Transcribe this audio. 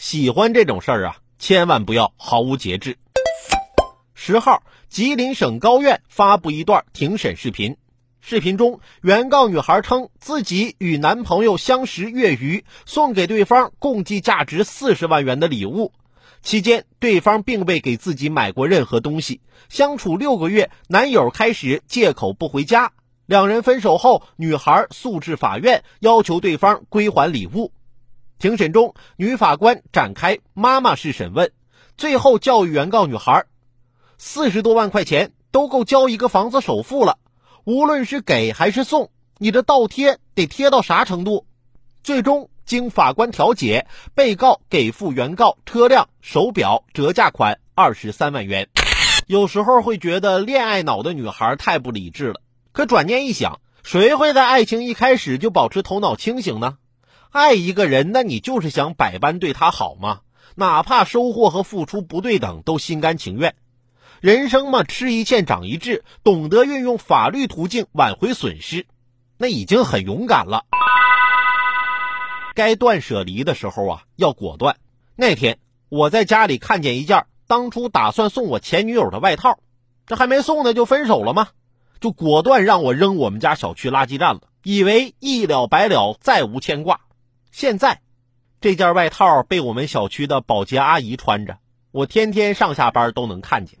喜欢这种事儿啊，千万不要毫无节制。十号，吉林省高院发布一段庭审视频。视频中，原告女孩称自己与男朋友相识月余，送给对方共计价值四十万元的礼物。期间，对方并未给自己买过任何东西。相处六个月，男友开始借口不回家。两人分手后，女孩诉至法院，要求对方归还礼物。庭审中，女法官展开妈妈式审问，最后教育原告女孩。四十多万块钱都够交一个房子首付了，无论是给还是送，你这倒贴得贴到啥程度？最终经法官调解，被告给付原告车辆、手表折价款二十三万元。有时候会觉得恋爱脑的女孩太不理智了，可转念一想，谁会在爱情一开始就保持头脑清醒呢？爱一个人，那你就是想百般对他好吗？哪怕收获和付出不对等，都心甘情愿。人生嘛，吃一堑长一智，懂得运用法律途径挽回损失，那已经很勇敢了。该断舍离的时候啊，要果断。那天我在家里看见一件当初打算送我前女友的外套，这还没送呢就分手了吗？就果断让我扔我们家小区垃圾站了，以为一了百了，再无牵挂。现在，这件外套被我们小区的保洁阿姨穿着。我天天上下班都能看见。